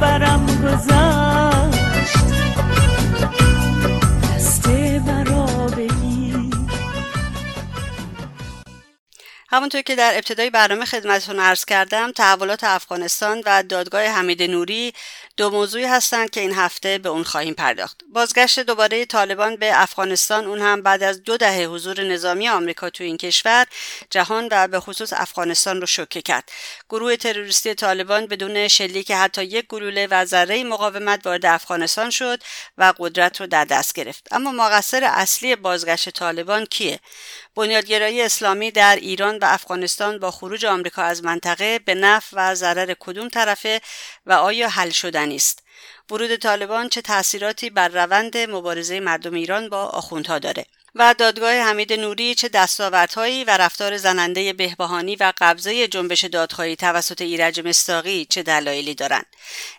تیر از همونطور که در ابتدای برنامه خدمتتون عرض کردم تحولات افغانستان و دادگاه حمید نوری دو موضوعی هستند که این هفته به اون خواهیم پرداخت. بازگشت دوباره طالبان به افغانستان اون هم بعد از دو دهه حضور نظامی آمریکا تو این کشور جهان و به خصوص افغانستان رو شوکه کرد. گروه تروریستی طالبان بدون شلیک حتی یک گلوله و ذره مقاومت وارد افغانستان شد و قدرت رو در دست گرفت. اما مقصر اصلی بازگشت طالبان کیه؟ بنیادگرایی اسلامی در ایران و افغانستان با خروج آمریکا از منطقه به نفع و ضرر کدوم طرفه و آیا حل شدنی است؟ ورود طالبان چه تاثیراتی بر روند مبارزه مردم ایران با آخوندها داره؟ و دادگاه حمید نوری چه دستاوردهایی و رفتار زننده بهبهانی و قبضه جنبش دادخواهی توسط ایرج مستاقی چه دلایلی دارند.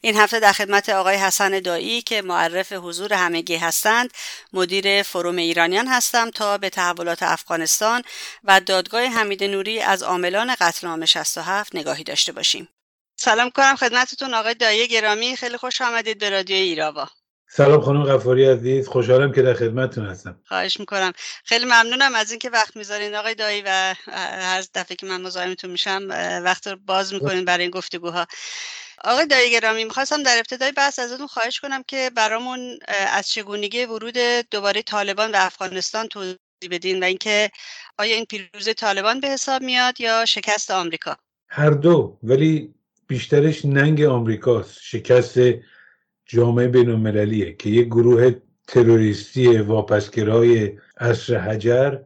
این هفته در خدمت آقای حسن دایی که معرف حضور همگی هستند مدیر فروم ایرانیان هستم تا به تحولات افغانستان و دادگاه حمید نوری از عاملان قتل عام 67 نگاهی داشته باشیم. سلام کنم خدمتتون آقای دایی گرامی. خیلی خوش آمدید به رادیو ایراوا. سلام خانم غفاری عزیز خوشحالم که در خدمتتون هستم. خواهش می‌کنم. خیلی ممنونم از اینکه وقت می‌ذارین آقای دایی و هر دفعه که من مزاحمتون میشم وقت رو باز می‌کنین برای این گفتگوها آقای دایی گرامی می‌خواستم در ابتدای بحث ازتون خواهش کنم که برامون از چگونگی ورود دوباره طالبان به افغانستان توضیح بدین و اینکه آیا این پیروزی طالبان به حساب میاد یا شکست آمریکا؟ هر دو ولی بیشترش ننگ آمریکاست. شکست جامعه بین المللیه که یک گروه تروریستی واپسگرای عصر حجر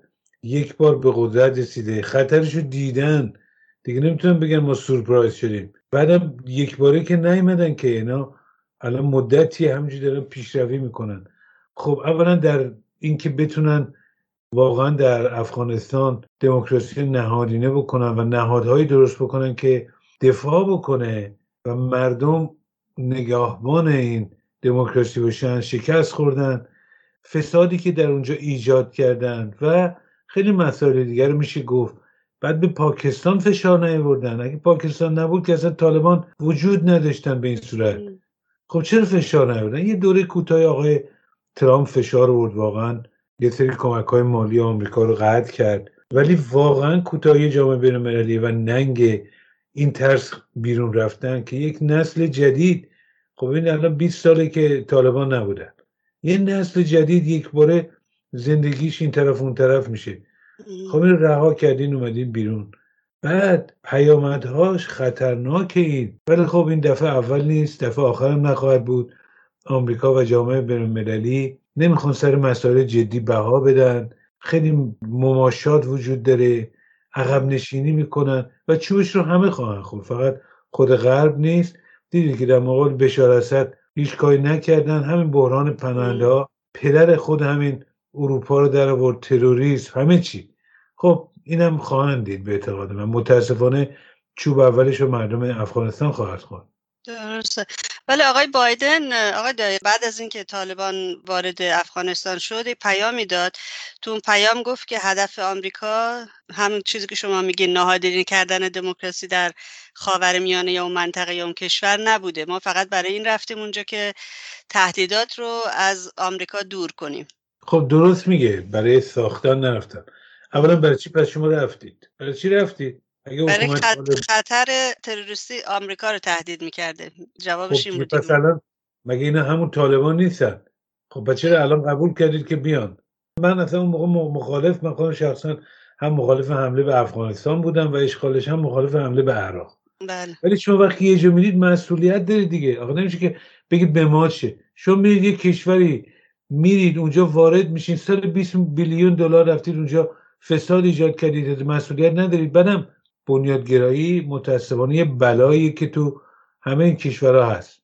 یک بار به قدرت رسیده. خطرشو دیدن. دیگه نمی‌تونم بگن ما سورپرایز شدیم. بعدم یک باره که نیومدن که اینا الان مدتی همینجوری دارن پیشروی می‌کنن. خب اولا در اینکه بتونن واقعا در افغانستان دموکراسی نهادینه بکنن و نهادهایی درست بکنن که دفاع بکنه و مردم نگاهبان این دموکراسی باشن شکست خوردن فسادی که در اونجا ایجاد کردن و خیلی مسائل دیگر میشه گفت. بعد به پاکستان فشار نیاوردن. اگه پاکستان نبود که اصلا طالبان وجود نداشتن به این صورت. خب چرا فشار نیاوردن؟ یه دوره کوتاه آقای ترامپ فشار آورد واقعا. یه سری کمک های مالی آمریکا رو قطع کرد. ولی واقعا کوتاهی جامعه بین و ننگ این ترس بیرون رفتن که یک نسل جدید خب این الان 20 ساله که طالبان نبودن. یه نسل جدید یک باره زندگیش این طرف اون طرف میشه. خب این رها کردین اومدین بیرون. بعد پیامدهاش خطرناک این. ولی خب این دفعه اول نیست دفعه آخرم نخواهد بود. آمریکا و جامعه بین المللی نمی‌خوان سر مسائل جدی بها بدن. خیلی مماشات وجود داره. عقب نشینی می‌کنن و چوبش رو همه خواهن خورد. فقط خود غرب نیست. دیدید که در مقابل بشار اسد هیچ کاری نکردن. همین بحران پناهنده ها. پدر خود همین اروپا رو در آورد. تروریسم. همه چی. خب اینم خواهند دید به اعتقاد من. متاسفانه چوب اولش رو مردم افغانستان خواهد خورد. درسته. ولی آقای بایدن آقای دایی بعد از اینکه طالبان وارد افغانستان شد پیامی داد. تو اون پیام گفت که هدف آمریکا همون چیزی که شما میگین نهادینه کردن دموکراسی در خاور میانه یا اون منطقه یا اون کشور نبوده. ما فقط برای این رفتیم اونجا که تهدیدات رو از آمریکا دور کنیم. خب درست میگه. برای ساختن نرفتن. اولا برای چی پس شما رفتید؟ برای چی رفتید؟ برای خطر تروریستی آمریکا رو تهدید می‌کرده. جوابش این بود مگه اینا همون طالبان نیستن؟ خب چرا الان قبول کردید که بیان؟ من اصلا اون موقع مخالف من خودم شخصا هم مخالف حمله به افغانستان بودم و اشغالش هم مخالف حمله به عراق. بله. ولی شما وقتی یه جا میرید مسئولیت دارید دیگه. آقا نمیشه که بگید به ما شه شما میرید یه کشوری میرید اونجا وارد میشین سال 20 بیلیون دلار رفتید اونجا فساد ایجاد کردید مسئولیت ندارید. بعدم بنیادگرایی متاسفانه یه بلایی که تو همه این کشورها هست.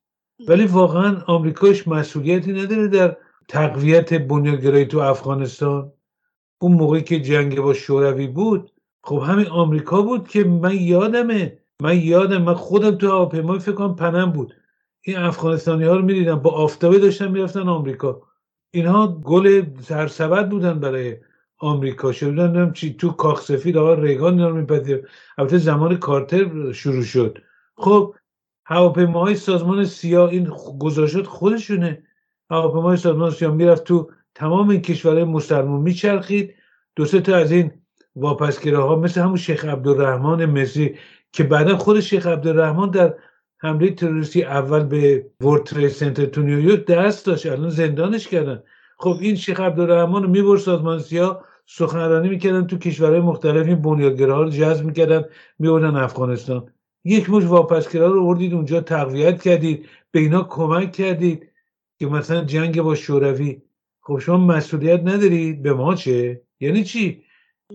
ولی واقعا آمریکاش مسئولیتی نداره در تقویت بنیادگرایی تو افغانستان. اون موقعی که جنگ با شوروی بود خب همین آمریکا بود که من یادمه من یادم من خودم تو هواپیمای فکر کنم پنم بود. این افغانستانی ها رو می‌دیدم با آفتابه داشتن می‌رفتن آمریکا. اینها گل سرسبد بودن برای آمریکا شدن چی تو کاخ سفید آقا ریگان رو میپذیر. البته زمان کارتر شروع شد. خب هواپیماهای سازمان سیا این گذاشت خودشونه. هواپیمای سازمان سیا می‌رفت تو تمام این کشورهای مسلمون میچرخید. دو سه تا از این ها مثل همون شیخ عبدالرحمن مصری که بعدا خود شیخ عبدالرحمن در حمله تروریستی اول به ورد ترید سنتر تو نیویورک دست داشت. الان زندانش کردن. خب این شیخ عبدالرحمن رو می‌برد سازمان سیا سخنرانی می‌کردن تو کشورهای مختلف این بنیادگراها رو جذب می‌کردن میبردن افغانستان. یک مش واپسگرا رو آوردید اونجا تقویت کردید به اینا کمک کردید که مثلا جنگ با شوروی. خب شما مسئولیت ندارید به ما چه؟ یعنی چی؟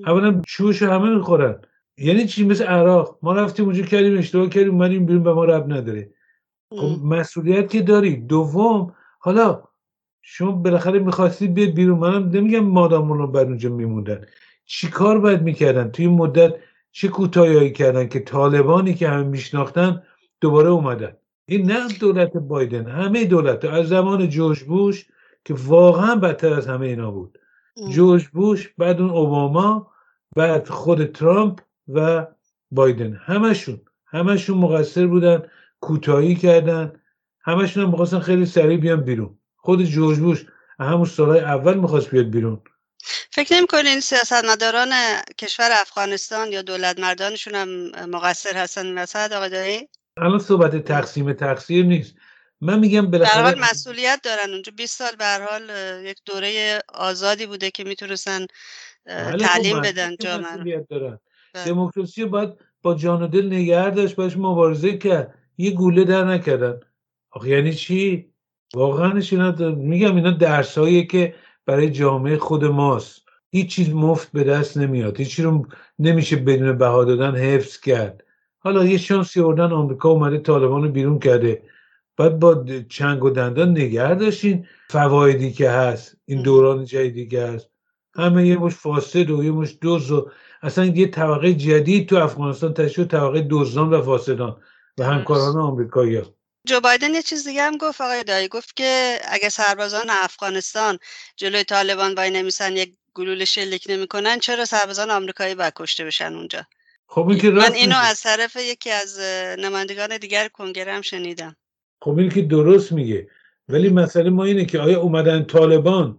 اولا چوش همه می‌خورن. یعنی چی؟ مثل عراق. ما رفتیم اونجا کردیم اشتباه کردیم اومدیم بیرون به ما رب نداره. خب مسئولیت که داری دوم حالا شما بالاخره می‌خواستید بیاد بیرون. منم نمیگم مادامون رو بر اونجا میموندن. چی کار باید می‌کردن؟ توی این مدت چه کوتاهی کردن که طالبانی که همه میشناختن دوباره اومدن؟ این نه دولت بایدن همه دولت. از زمان جوش بوش که واقعا بدتر از همه اینا بود. جوش بوش بعد اون اوباما بعد خود ترامپ و بایدن. همشون همشون مقصر بودن کوتاهی کردن. همشون هم می‌خواستن خیلی سریع بیان بیرون. خود جورج بوش همون سالهای اول می‌خواست بیاد بیرون. فکر نمی کنین سیاستمداران کشور افغانستان یا دولت مردانشون هم مقصر هستن وسط آقای دایی؟ الان صحبت تقسیم تقصیر نیست. من میگم بالاخره حال مسئولیت دارن اونجا. 20 سال به حال یک دوره آزادی بوده که می‌تونستن خب تعلیم بدن جامعه بله. دموکراسی باید با جان و دل نگه داشت باش مبارزه کرد. یه گوله در نکردن. آخه یعنی چی؟ واقعا اینا میگم اینا درساییه که برای جامعه خود ماست. هیچ چیز مفت به دست نمیاد. هیچ رو نمیشه بدون بها دادن حفظ کرد. حالا یه شانسی آوردن آمریکا اومده طالبان رو بیرون کرده. باید با چنگ و دندان نگه داشتین فوایدی که هست. این دوران جدیدی که هست. همه یه مش فاسد و یه مش دوز و اصلا یه طبقه جدید تو افغانستان تشکیل طبقه دزدان و فاسدان. و همکاران آمریکایی جو بایدن یه چیز دیگه هم گفت آقای دایی. گفت که اگه سربازان افغانستان جلوی طالبان وای نمیسن یک گلوله شلیک نمی‌کنن چرا سربازان آمریکایی باید کشته بشن اونجا؟ خب این که من اینو از طرف یکی از نمایندگان دیگر کنگره هم شنیدم. خب این که درست میگه. ولی مسئله ما اینه که آیا اومدن طالبان؟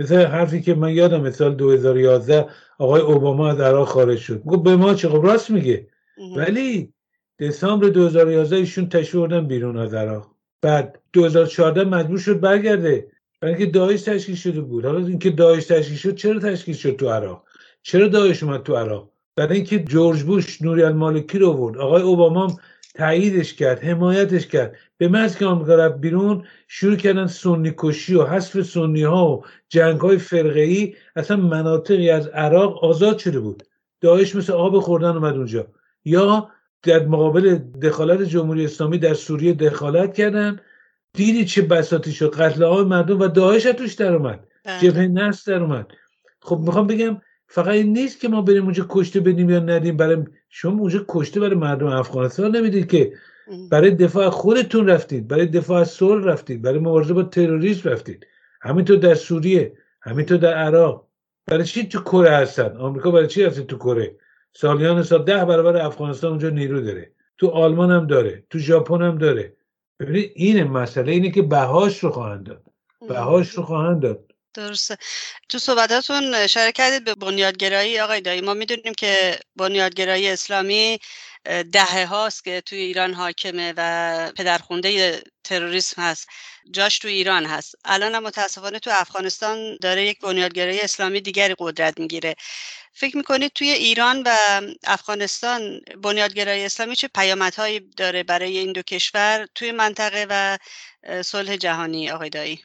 مثل حرفی که من یادم مثال 2011 آقای اوباما از عراق خارج شد. گفت به ما چه؟ خب راست میگه. ولی دسامبر 2011 ایشون تشوردن بیرون از عراق. بعد 2014 مجبور شد برگرده. برای اینکه داعش تشکیل شده بود. حالا اینکه داعش تشکیل شد چرا تشکیل شد تو عراق؟ چرا داعش اومد تو عراق؟ برای اینکه جورج بوش نوری المالکی رو آورد. آقای اوباما تاییدش کرد حمایتش کرد. به محض که آمریکا رفت بیرون شروع کردن سنی کشی و حذف سنی ها و جنگ های فرقه ای اصلا مناطقی از عراق آزاد شده بود. داعش مثل آب خوردن اومد اونجا. یا در مقابل دخالت جمهوری اسلامی در سوریه دخالت کردن. دیدی چه بساتی شد؟ قتل عام مردم و داعش توش در اومد. بله. جبهه نصر در اومد. خب می‌خوام بگم فقط این نیست که ما بریم اونجا کشته بدیم یا ندیم. برای شما اونجا کشته برای مردم افغانستان نمی‌دید که برای دفاع خودتون رفتید. برای دفاع از صلح رفتید. برای مبارزه با تروریسم رفتید. همینطور در سوریه همینطور در عراق. برای چی تو کره هستن؟ آمریکا برای چی هست تو کره؟ سالیان سال ده برابر افغانستان اونجا نیرو داره. تو آلمان هم داره تو ژاپن هم داره. ببینید این مسئله اینه که بهاش رو خواهند داد. بهاش رو خواهند داد. درسته. تو صحبتاتون اشاره کردید به بنیادگرایی آقای دایی. ما می‌دونیم که بنیادگرایی اسلامی دهه هاست که توی ایران حاکمه و پدرخونده تروریسم هست. جاش تو ایران هست. الان هم متاسفانه تو افغانستان داره یک بنیادگرایی اسلامی دیگری قدرت می‌گیره. فکر می‌کنید توی ایران و افغانستان بنیادگرایی اسلامی چه پیامدهایی داره برای این دو کشور توی منطقه و صلح جهانی آقای دایی؟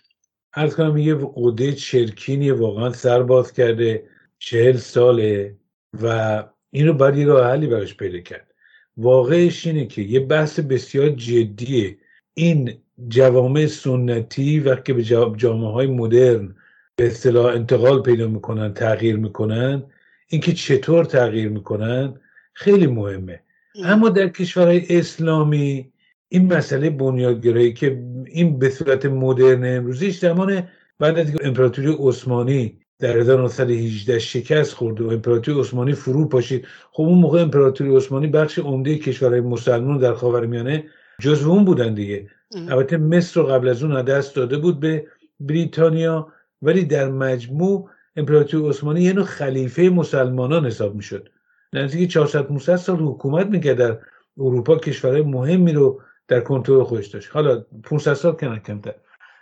ارز کنم یه قده چرکینی واقعا سر باز کرده چهل ساله و این رو باید یه راه حلی براش پیدا کرد. واقعش اینه که یه بحث بسیار جدیه. این جوامع سنتی وقتی به جامعه های مدرن به اصطلاح انتقال پیدا می‌کنن تغییر می‌کنن اینکه چطور تغییر می‌کنن خیلی مهمه. اما در کشورهای اسلامی این مسئله بنیادگرایی که این به صورت مدرن امروزیش زمان بعد از امپراتوری عثمانی در 1918 شکست خورد و امپراتوری عثمانی فرو پاشید خب اون موقع امپراتوری عثمانی بخش عمده کشورهای مسلمان در خاورمیانه جزو اون بودن دیگه. البته مصر رو قبل از اون دست داده بود به بریتانیا ولی در مجموع امپراتوری عثمانی یه نوع خلیفه مسلمانان حساب می‌شد. نزدیک 400 500 سال حکومت می‌کرد در اروپا کشورهای مهمی رو در کنترل خودش داشت. حالا 500 سال کنه کمتر.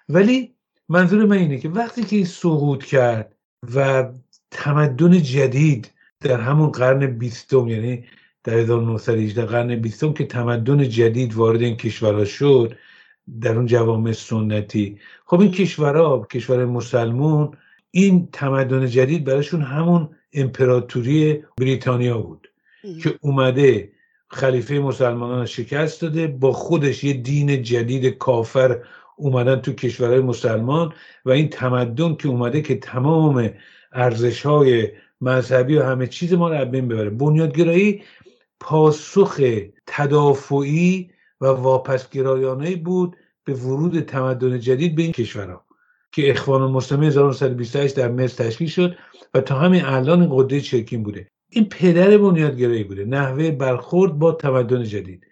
ولی منظور من اینه که وقتی که سقوط کرد و تمدن جدید در همون قرن بیستم یعنی در 1918 قرن بیستم که تمدن جدید وارد این کشورها شد در اون جوامع سنتی خب این کشورها کشور مسلمون این تمدن جدید براشون همون امپراتوری بریتانیا بود که اومده خلیفه مسلمانان شکست داده با خودش یه دین جدید کافر اومدن تو کشورهای مسلمان و این تمدن که اومده که تمام ارزش های مذهبی و همه چیز ما رو بین ببره. بنیادگرایی پاسخ تدافعی و واپسگرایانه بود به ورود تمدن جدید به این کشورها. که اخوان المسلمین 1928 در مصر تشکیل شد و تا همین الان قده چرکین بوده. این پدر بنیادگرایی بوده. نحوه برخورد با تمدن جدید.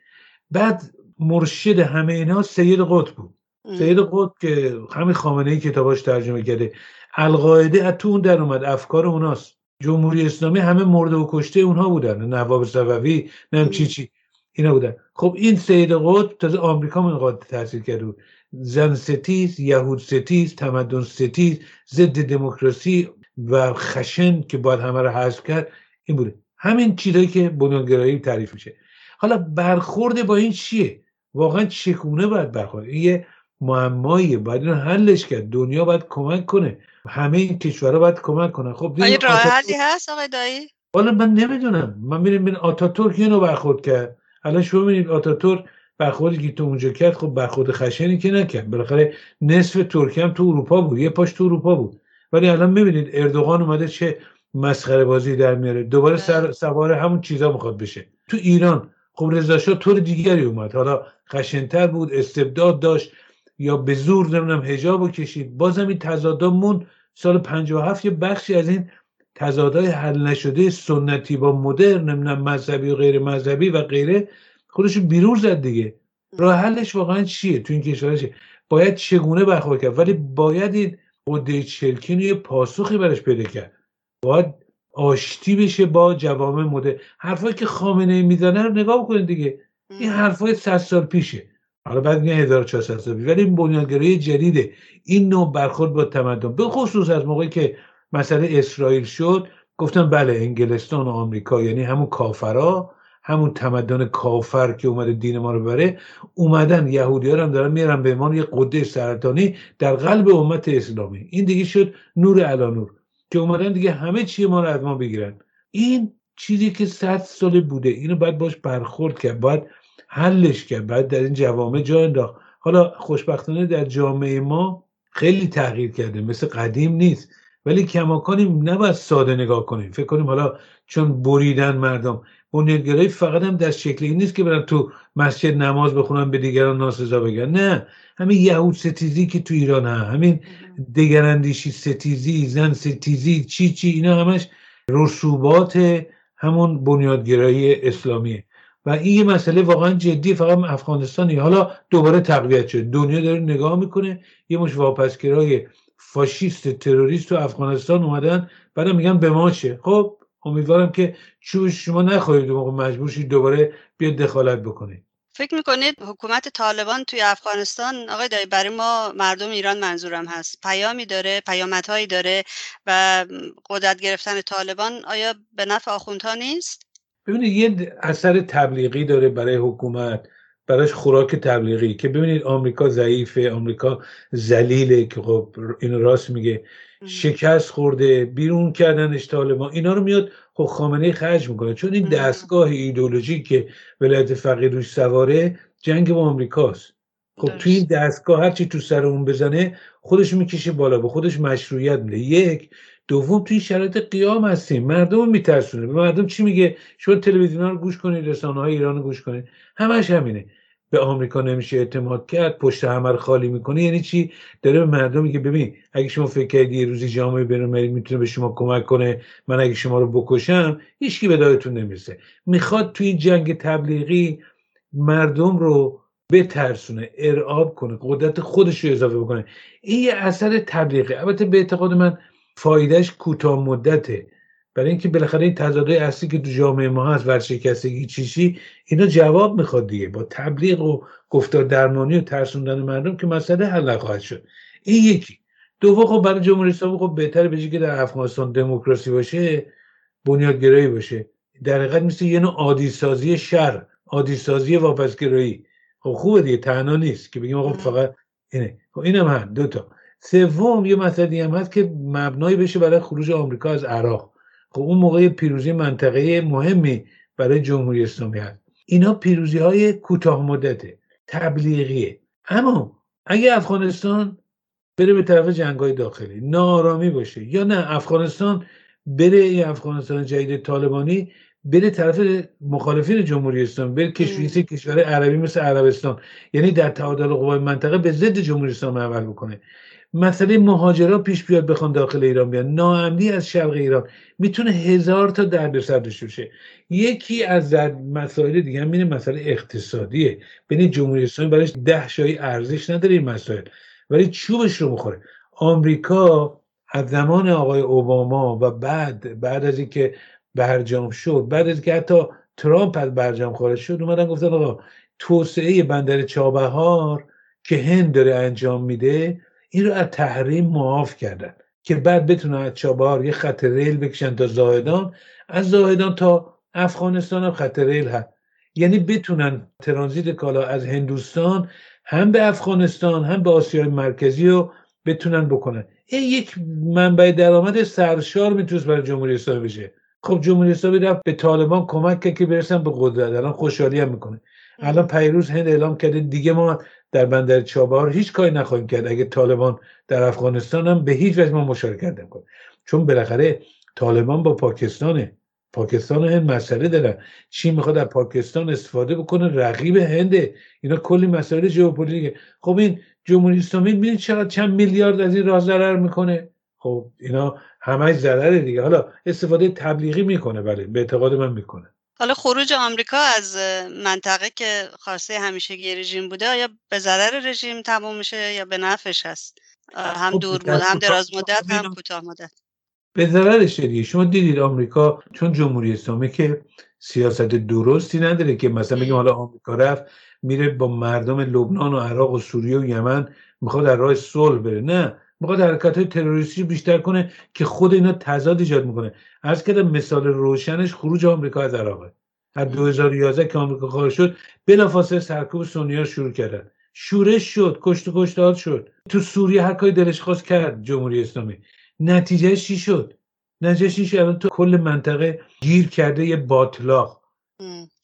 بعد مرشد همه اینها سید قطب بود. سید قطب که همین خامنه ای کتاباش ترجمه کرده القاعده از تو اون در اومد. افکار اوناست. جمهوری اسلامی همه مرده و کشته اونها بودن. نواب صفوی نم چی چی. اینا بودن. خب این سید قطب تازه آمریکا من قاعده تحصیل کرده بود. زن ستیز یهود ستیز تمدن ستیز ضد دموکراسی و خشن که باید همه رو حذف کرد این بوده. همین چیزایی که بنیانگرایی تعریف میشه. حالا برخورد با این چیه؟ واقعا چگونه باید برخورد؟ یه معمایی باید اینو حلش کرد. دنیا باید کمک کنه. همه این کشورها باید کمک کنن. خب این راه حلی هست آقای دایی؟ حالا من نمی‌دونم. من میرم ببین آتاتورک اینو برخورد کرد. الان شما ببینید آتاتورک برخوردی که تو اونجا کرد خب برخورد خشنی که نکرد. بالاخره نصف ترکیه هم تو اروپا بود یه پاش تو اروپا بود. ولی الان می‌بینید اردوغان اومده چه مسخره بازی در میاره. دوباره سر سوار همون چیزا می‌خواد بشه. تو ایران خب رضا شاه طور دیگری اومد. حالا خشنتر بود استبداد داشت. یا به زور نمی‌دونم حجاب کشید. بازم این تضادا مون سال 57 یه بخشی از این تضادهای حل نشده سنتی با مدرن نمی‌دونم مذهبی و غیر مذهبی و غیره خودش بیرون زد دیگه. راه حلش واقعا چیه؟ تو این کشورش باید چگونه برخورد کرد؟ ولی باید این قده چلکین یه پاسخی برش پیدا کرد. باید آشتی بشه با جوامع مده حرفایی که خامنه می‌زنه رو نگاه بکنید دیگه. این حرفای 100 سال پیشه. حالا بعد میگن 1400 سال ولی این بنیانگرایی جدیده. این نوع برخورد با تمدن. به خصوص از موقعی که مسئله اسرائیل شد گفتن بله انگلستان و آمریکا یعنی همون کافرا همون تمدن کافر که اومده دین ما رو بره اومدن یهودی هم دارن میرن به ایمان یه قده سرطانی در قلب امت اسلامی. این دیگه شد نور علا نور که اومدن دیگه همه چی ما رو از ما بگیرن. این چیزی که صد سال بوده اینو باید باش برخورد کرد باید حلش کرد باید در این جوامع جا انداخت. حالا خوشبختانه در جامعه ما خیلی تغییر کرده مثل قدیم نیست. ولی کماکانیم نباید ساده نگاه کنیم. فکر کنیم حالا چون بریدن مردم بنیادگرایی فقط هم در شکل این نیست که برن تو مسجد نماز بخونن به دیگران ناسزا بگن. نه. همین یهود ستیزی که تو ایران ها همین دگراندیشی ستیزی زن ستیزی چی چی اینا همش رسوبات همون بنیادگرایی اسلامیه و این یه مسئله واقعا جدی فقط افغانستانی حالا دوباره تقویت شد. دنیا داره نگاه می‌کنه. یه مش واپسگرای فاشیست تروریست تو افغانستان اومدن بعد میگن به ما چه؟ خب امیدوارم که چوش شما نخواهید موقع مجبور شید دوباره بیاد دخالت بکنید. فکر می‌کنید حکومت طالبان توی افغانستان آقای دایی برای ما مردم ایران منظورم هست. پیامی داره پیامدهایی داره و قدرت گرفتن طالبان آیا به نفع آخوندها نیست؟ ببینید یه اثر تبلیغی داره برای حکومت. براش خوراک تبلیغی که ببینید آمریکا ضعیفه آمریکا ذلیله که خب این راست میگه. شکست خورده بیرون کردنش طالبان. اینا رو میاد خب خامنه خرج می‌کنه. چون این دستگاه ایدولوژی که ولایت فقیه روش سواره جنگ با آمریکاست. خب توی این دستگاه هرچی تو سر اون بزنه خودش می‌کشه بالا به خودش مشروعیت میده. یک دوم توی شرایط قیام هستیم. مردم میترسونه. به مردم چی میگه؟ شما تلویزیون رو گوش کنید رسانه های ایران رو گوش کنید. همش همینه. به آمریکا نمیشه اعتماد کرد پشت همه رو خالی می‌کنه. یعنی چی؟ داره به مردم میگه ببین اگه شما فکر کردی یه روزی جامعه بینالمللی می‌تونه به شما کمک کنه. من اگه شما رو بکشم هیچکی به دادتون نمی‌رسه. می‌خواد توی جنگ تبلیغی مردم رو بترسونه ارعاب کنه قدرت خودش رو اضافه بکنه. این یه اثر تبلیغی البته به اعتقاد من فایدهش کوتاه مدته. برای اینکه بالاخره این تضادهای اصلی که تو جامعه ما هست ورشکستگی چیشی اینا جواب می‌خواد دیگه. با تبلیغ و گفتار درمانی و ترسوندن مردم که مسئله حل خواهد شد. این یکی. دوم خب برای جمهوری اسلامی خب بهتره بشه که در افغانستان دموکراسی باشه بنیادگرایی باشه. در حقیقت مثل یه نوع عادی سازی شر عادی سازی واپسگرایی. خب خوبه دیگه تنها نیست که بگیم خب فقط اینه. خب اینم هم دو تا. سوم یه مسئله هم هست که مبنایی بشه برای خروج آمریکا از عراق. خب اون موقع پیروزی منطقه مهمی برای جمهوری اسلامی هست. اینا پیروزی های کوتاه مدته تبلیغیه. اما اگه افغانستان بره به طرف جنگ های داخلی نارامی باشه یا نه افغانستان بره این افغانستان جدید طالبانی بره طرف مخالفین جمهوری اسلامی بره کشوری کشور عربی مثل عربستان. یعنی در تعادل قوای منطقه به ضد جمهوری اسلامی عمل بکنه. مسئله مهاجران پیش بیاد بخوان داخل ایران بیان. ناامنی از شرق ایران. می‌تونه هزار تا دردسر داشته باشه. یکی از مسائل دیگه هم مسئله اقتصادیه. بین جمهوری اسلامی برایش ده شایی ارزش نداره این مسائل. ولی چوبش رو می‌خوره. آمریکا از زمان آقای اوباما و بعد بعد از اینکه برجام شد بعد از اینکه حتی ترامپ از برجام خارج شد اومدن گفتن آقا توسعه بندر چابهار که هند داره انجام میده این رو از تحریم معاف کردن که بعد بتونن از چابهار یه خط ریل بکشن تا زاهدان. از زاهدان تا افغانستان هم خط ریل هست. یعنی بتونن ترانزیت کالا از هندوستان هم به افغانستان هم به آسیای مرکزی رو بتونن بکنن. این یک منبع درآمد سرشار می‌تونست برای جمهوری اسلامی بشه. خب جمهوری اسلامی رفت به طالبان کمک کرد که برسن به قدرت. الان خوشحالی هم می‌کنه. الان پیروز هند اعلام کرده دیگه ما در بندر چابهار هیچ کاری نخواهیم کرد. اگه طالبان در افغانستان هم به هیچ وجه ما مشارکت نکنه چون بالاخره طالبان با پاکستانه. پاکستان و هند مسئله دارن. چین می‌خواد از پاکستان استفاده بکنه؟ رقیب هنده اینا کلی مسائل ژئوپلیتیکه خب این جمهوری اسلامی ببینید چقدر چند میلیارد از این راه ضرر می‌کنه؟ خب اینا همه ضرره دیگه. حالا استفاده تبلیغی می‌کنه. بله به اعتقاد من می‌کنه. حالا خروج آمریکا از منطقه که خواسته همیشه رژیم بوده آیا به ضرر رژیم تموم میشه یا به نفعش هست؟ هم خب دور مدت هم دراز مدت هم کوتاه مدت. به ضررش دیگه. شما دیدید آمریکا چون جمهوری اسلامی که سیاست درستی نداره که مثلا بگیم حالا آمریکا رفت میره با مردم لبنان و عراق و سوریه و یمن می‌خواد در راه صلح بره. نه. می‌خواد حرکت های تروریستی بیشتر کنه که خود اینا تضاد ایجاد می‌کنه. از کردم مثال روشنش خروج آمریکا از عراقه از 2011 که آمریکا خارج شد بلافاصله سرکوب سونیا شروع کردن. شورش شد کشت و کشتاد شد. تو سوریه هر کاری دلش خواست کرد جمهوری اسلامی. نتیجه چی شد؟ نتیجه چی شد تو کل منطقه گیر کرده یه باطلاق.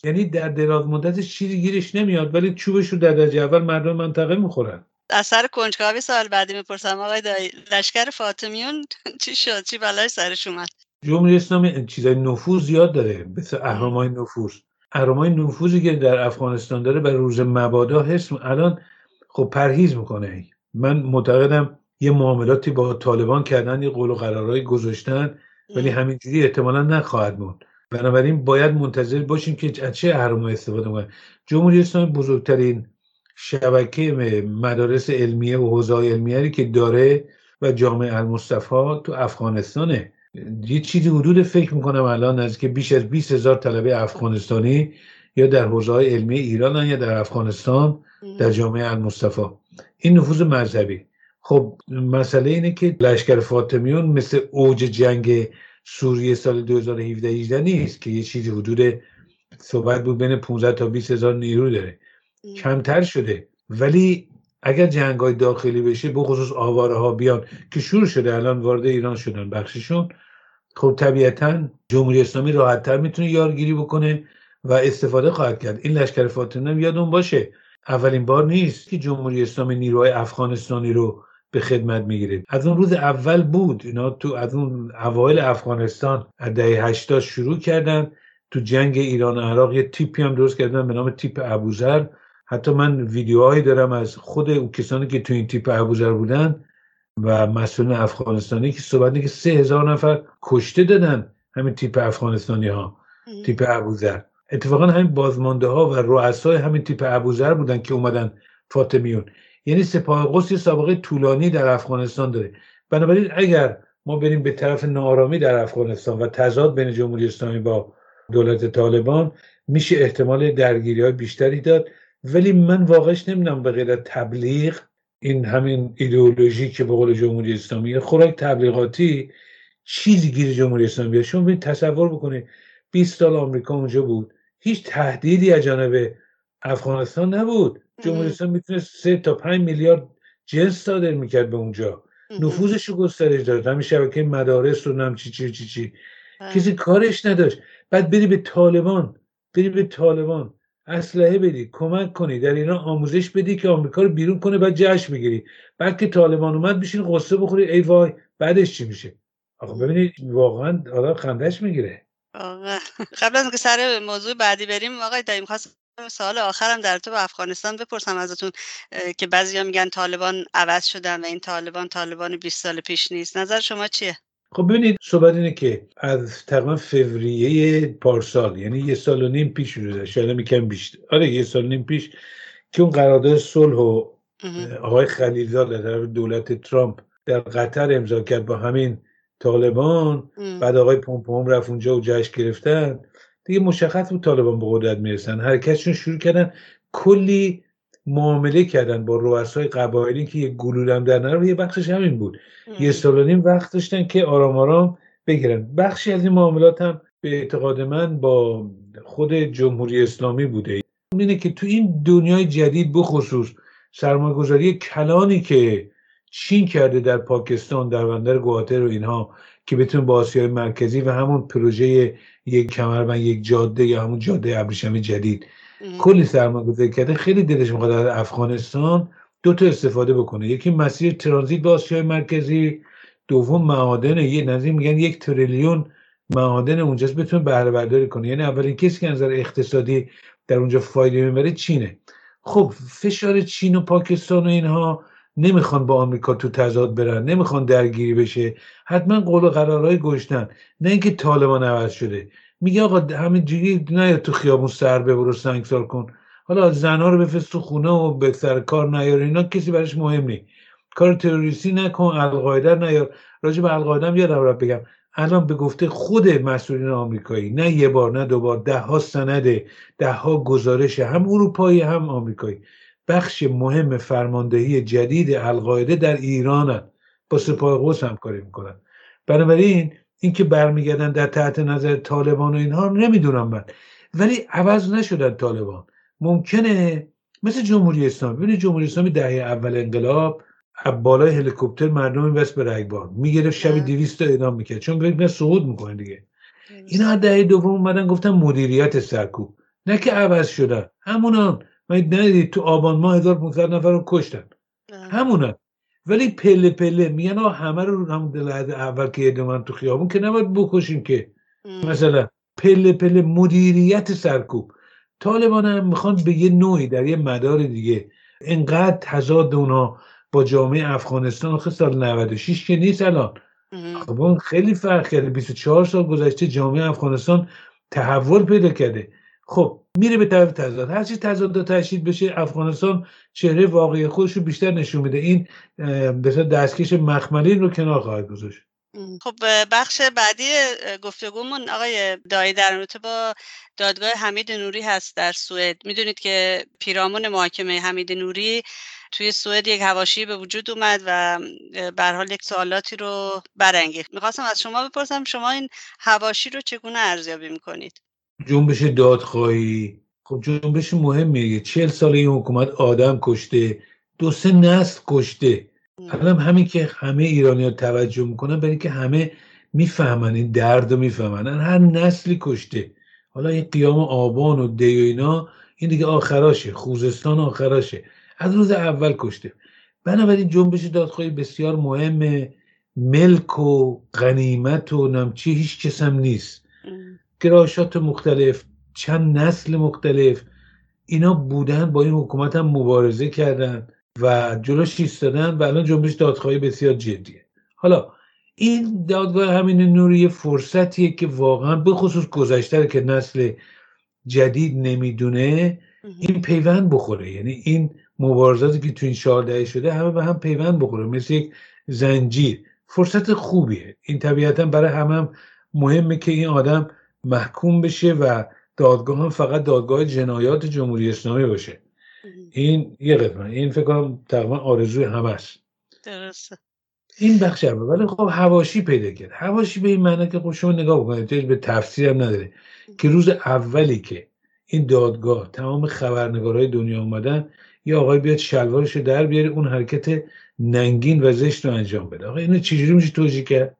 یعنی در دراز مدت چیزی گیرش نمیاد ولی چوبش رو در درجه اول مردم منطقه می‌خورن. از سر کنجکاوی سال بعدی می‌پرسم. آقای دایی لشکر فاطمیون چی شد؟ چی بلای سرش اومد؟ جمهوری اسلامی چیزای نفوذ زیاد داره مثل اهرامای نفوذ. اهرامای نفوذی که در افغانستان داره بر روز مبادا حس الان خب پرهیز می‌کنه. من معتقدم یه معاملاتی با طالبان کردن یه قول و قرارهای گذاشتن ولی همینجوری احتمالا نخواهد موند. بنابراین باید منتظر باشیم که از چه اهرمای استفاده کنه جمهوری اسلامی بزرگترین شبکه مدارس علمیه و حوزه علمیه که داره و جامعه المصطفى تو افغانستانه. یه چیزی حدود فکر می‌کنم الان از که بیش از 20 هزار طلبه افغانستانی یا در حوزه علمی ایران یا در افغانستان در جامعه المصطفى این نفوذ مذهبی. خب مسئله اینه که لشکر فاطمیون مثل اوج جنگ سوریه سال 2017 18 نیست که یه چیزی حدود صحبت بود بین 15 تا 20 هزار نیرو داره. کمتر شده. ولی اگر جنگ های داخلی بشه به خصوص آواره ها بیان که شروع شده الان وارد ایران شدن بخششون خب طبیعتا جمهوری اسلامی راحتتر می‌تونه یارگیری بکنه و استفاده خواهد کرد. این لشکر فاطمه یادون باشه اولین بار نیست که جمهوری اسلامی نیروهای افغانستانی رو به خدمت می‌گیره. از اون روز اول بود اینا تو از اون اوایل افغانستان از دهه 80 شروع کردن. تو جنگ ایران و عراق یه تیپی هم درست کردن به نام تیپ ابوذر. حتی من ویدیوهایی دارم از خود اون کسانی که تو این تیپ ابوذر بودن و مسئولین افغانستانی که صحبت که سه هزار نفر کشته دادن همین تیپ افغانستانی ها تیپ ابوذر. اتفاقا همین بازمانده ها و رؤسای همین تیپ ابوذر بودن که اومدن فاطمیون. یعنی سپاه قدس یه سابقه طولانی در افغانستان داره. بنابراین اگر ما بریم به طرف نارامی در افغانستان و تضاد بین جمهوری اسلامی با دولت طالبان میشه احتمال درگیری های بیشتری داد. ولی من واقعش نمی‌دونم به غیر تبلیغ این همین ایدئولوژی که به قول جمهوری اسلامی خوراک تبلیغاتی چیزی گیر جمهوری اسلامی شما ببین تصور بکنید 20 سال آمریکا اونجا بود. هیچ تهدیدی از جانب افغانستان نبود. جمهوری اسلامی می‌تونه سه تا 5 میلیارد جنس صادر می‌کرد به اونجا. نفوذش رو گسترش داد. همین شبکه مدارس رو نم چی چی چی چی. بله. کسی کارش نداشت. بعد بری به طالبان. بری به طالبان. اسلحه بدی کمک کنی در اینا آموزش بدی که آمریکا رو بیرون کنه بعد جشن بگیری. بعد که طالبان اومد بشین قصه بخوری. ای وای بعدش چی میشه؟ آخه ببینید واقعا آدم خندش می‌گیره. قبل از اینکه سر موضوع بعدی بریم آقای دایی خواست سوال آخرم در تو افغانستان بپرسم ازتون که بعضیا میگن طالبان عوض شدن و این طالبان طالبان 20 سال پیش نیست. نظر شما چیه؟ خب ببینید صحبت اینه که از تقریبا فوریه پارسال یعنی یه سال و نیم پیش شده شاید می‌کنم بیشتر. آره یه سال و نیم پیش که اون قرارداد صلح و آقای خلیلزاد در طرف دولت ترامپ در قطر امضا کرد با همین طالبان بعد آقای پومپوم رفت اونجا و جشن گرفتن. دیگه مشخص بود طالبان به قدرت می‌رسن. حرکتشون شروع کردن کلی معامله کردن با رؤسای قبایلی که یه گلولم در نرو یه بخشش همین بود. یه سال و نیم وقت داشتن که آرام آرام بگیرن. بخشی از این معاملات هم به اعتقاد من با خود جمهوری اسلامی بوده. اینه که تو این دنیای جدید بخصوص سرمایه گذاری کلانی که چین کرده در پاکستان در بندر گواتر و اینها که بتونه با آسیای مرکزی و همون پروژه یک کمربند یک جاده یا همون جاده ابریشمی جدید کلی سرمایه گذاری کرده خیلی دلش می‌خواد در افغانستان دو تا استفاده بکنه. یکی مسیر ترانزیت به آسیای مرکزی دوم معادن یه نظیر میگن یک تریلیون معادن اونجاست بتونه بهره برداری کنه. یعنی اولین کسی که نظر اقتصادی در اونجا فایده می‌بره چینه. خب فشار چین و پاکستان و اینها نمی‌خوان با آمریکا تو تضاد برن نمی‌خوان درگیری بشه. حتما قول و قرارهای گشتن. نه اینکه طالبان عوض شده. میگه آقا همینجوری نه تو خیابون سر ببر و سنگسار کن. حالا زنها رو بفرست تو خونه و به سر کار نیار. اینا کسی برش مهم نیست کار تروریستی نکن القاعده نیار. راجع به القاعده هم یادم بگم. الان به گفته خود مسئولین آمریکایی نه یه بار نه دو بار ده ها سنده ده ها گزارش هم اروپایی هم آمریکایی. بخش مهم فرماندهی جدید القاعده در ایران با سپاه قدس همکاری می‌کنن. بنابراین اینکه برمیگردن در تحت نظر طالبان و اینها نمی‌دونم من. ولی عوض نشدن طالبان. ممکنه مثل جمهوری اسلامی. ببینید جمهوری اسلامی دهه اول انقلاب بالای هلیکوپتر مردم میبست به رگبار می‌گرفت شبی 200 تا اعدام می‌کرد. چون ببین سقوط می‌کنه دیگه. اینا دهه دوم اومدن گفتن مدیریت سرکوب. نه که عوض شدن. همونان. من ندیدید تو آبان ماه 1500 نفر رو کشتن. همونن ولی پله پله میگن همه رو هم دلعد اول که یه من تو خیابون که نباید بکشیم که. مثلا پله پله مدیریت سرکوب. طالبان هم می‌خوان به یه نوعی در یه مدار دیگه انقدر تضاد اونا با جامعه افغانستان آخه سال 96 که نیست الان. خب خیلی فرق کرده. 24 سال گذشته جامعه افغانستان تحول پیدا کرده. خب میره به طرف تضاد. هر چی تضاد تشدید بشه افغانستان چهره واقعی خودش رو بیشتر نشون میده. این به دستکش مخملین رو کنار خواهد گذاشت. خب بخش بعدی گفتگومون آقای دایی در با دادگاه حمید نوری هست در سوئد. می‌دونید که پیرامون محاکمه حمید نوری توی سوئد یک هواشی به وجود اومد و به حال یک سوالاتی رو برانگیخت. می‌خواستم از شما بپرسم شما این هواشی رو چگونه ارزیابی می‌کنید؟ جنبش دادخواهی. خب جنبش مهمیه. چهل سال این حکومت آدم کشته دو سه نسل کشته. الان همین که همه ایرانی ها توجه می‌کنن برای که همه می‌فهمن این درد رو می‌فهمن. هر نسلی کشته. حالا این قیام آبان و دی و اینا این دیگه آخراشه. خوزستان آخراشه. از روز اول کشته. بنابراین جنبش دادخواهی بسیار مهمه. ملک و غنیمت و نمچی هیچ کسم نیست. گرایشات مختلف چند نسل مختلف اینا بودن با این حکومت هم مبارزه کردن و جلوش ایستادن و الان جنبش دادخواهی بسیار جدیه. حالا این دادگاه همین نوری یه فرصتیه که واقعا به خصوص گذشته که نسل جدید نمی‌دونه این پیوند بخوره. یعنی این مبارزاتی که تو این چهار شده همه به هم پیوند بخوره. مثل یک زنجیر. فرصت خوبیه. این طبیعتا برای همه هم مهمه که این آدم محکوم بشه و دادگاه هم فقط دادگاه جنایات جمهوری اسلامی باشه. این یه قدمه این فکر کنم تقریبا آرزوی همه است. درسته. این بخش اول. ولی خب هواشی پیدا کرد. هواشی به این معنی که خب شما نگاه بکنید به تفسیر هم نداره. که روز اولی که این دادگاه تمام خبرنگارهای دنیا اومدن یا آقای بیاد شلوارش در بیاره اون حرکت ننگین و زشت رو انجام بده. آقا اینو چجوری میشه توجیه کرد؟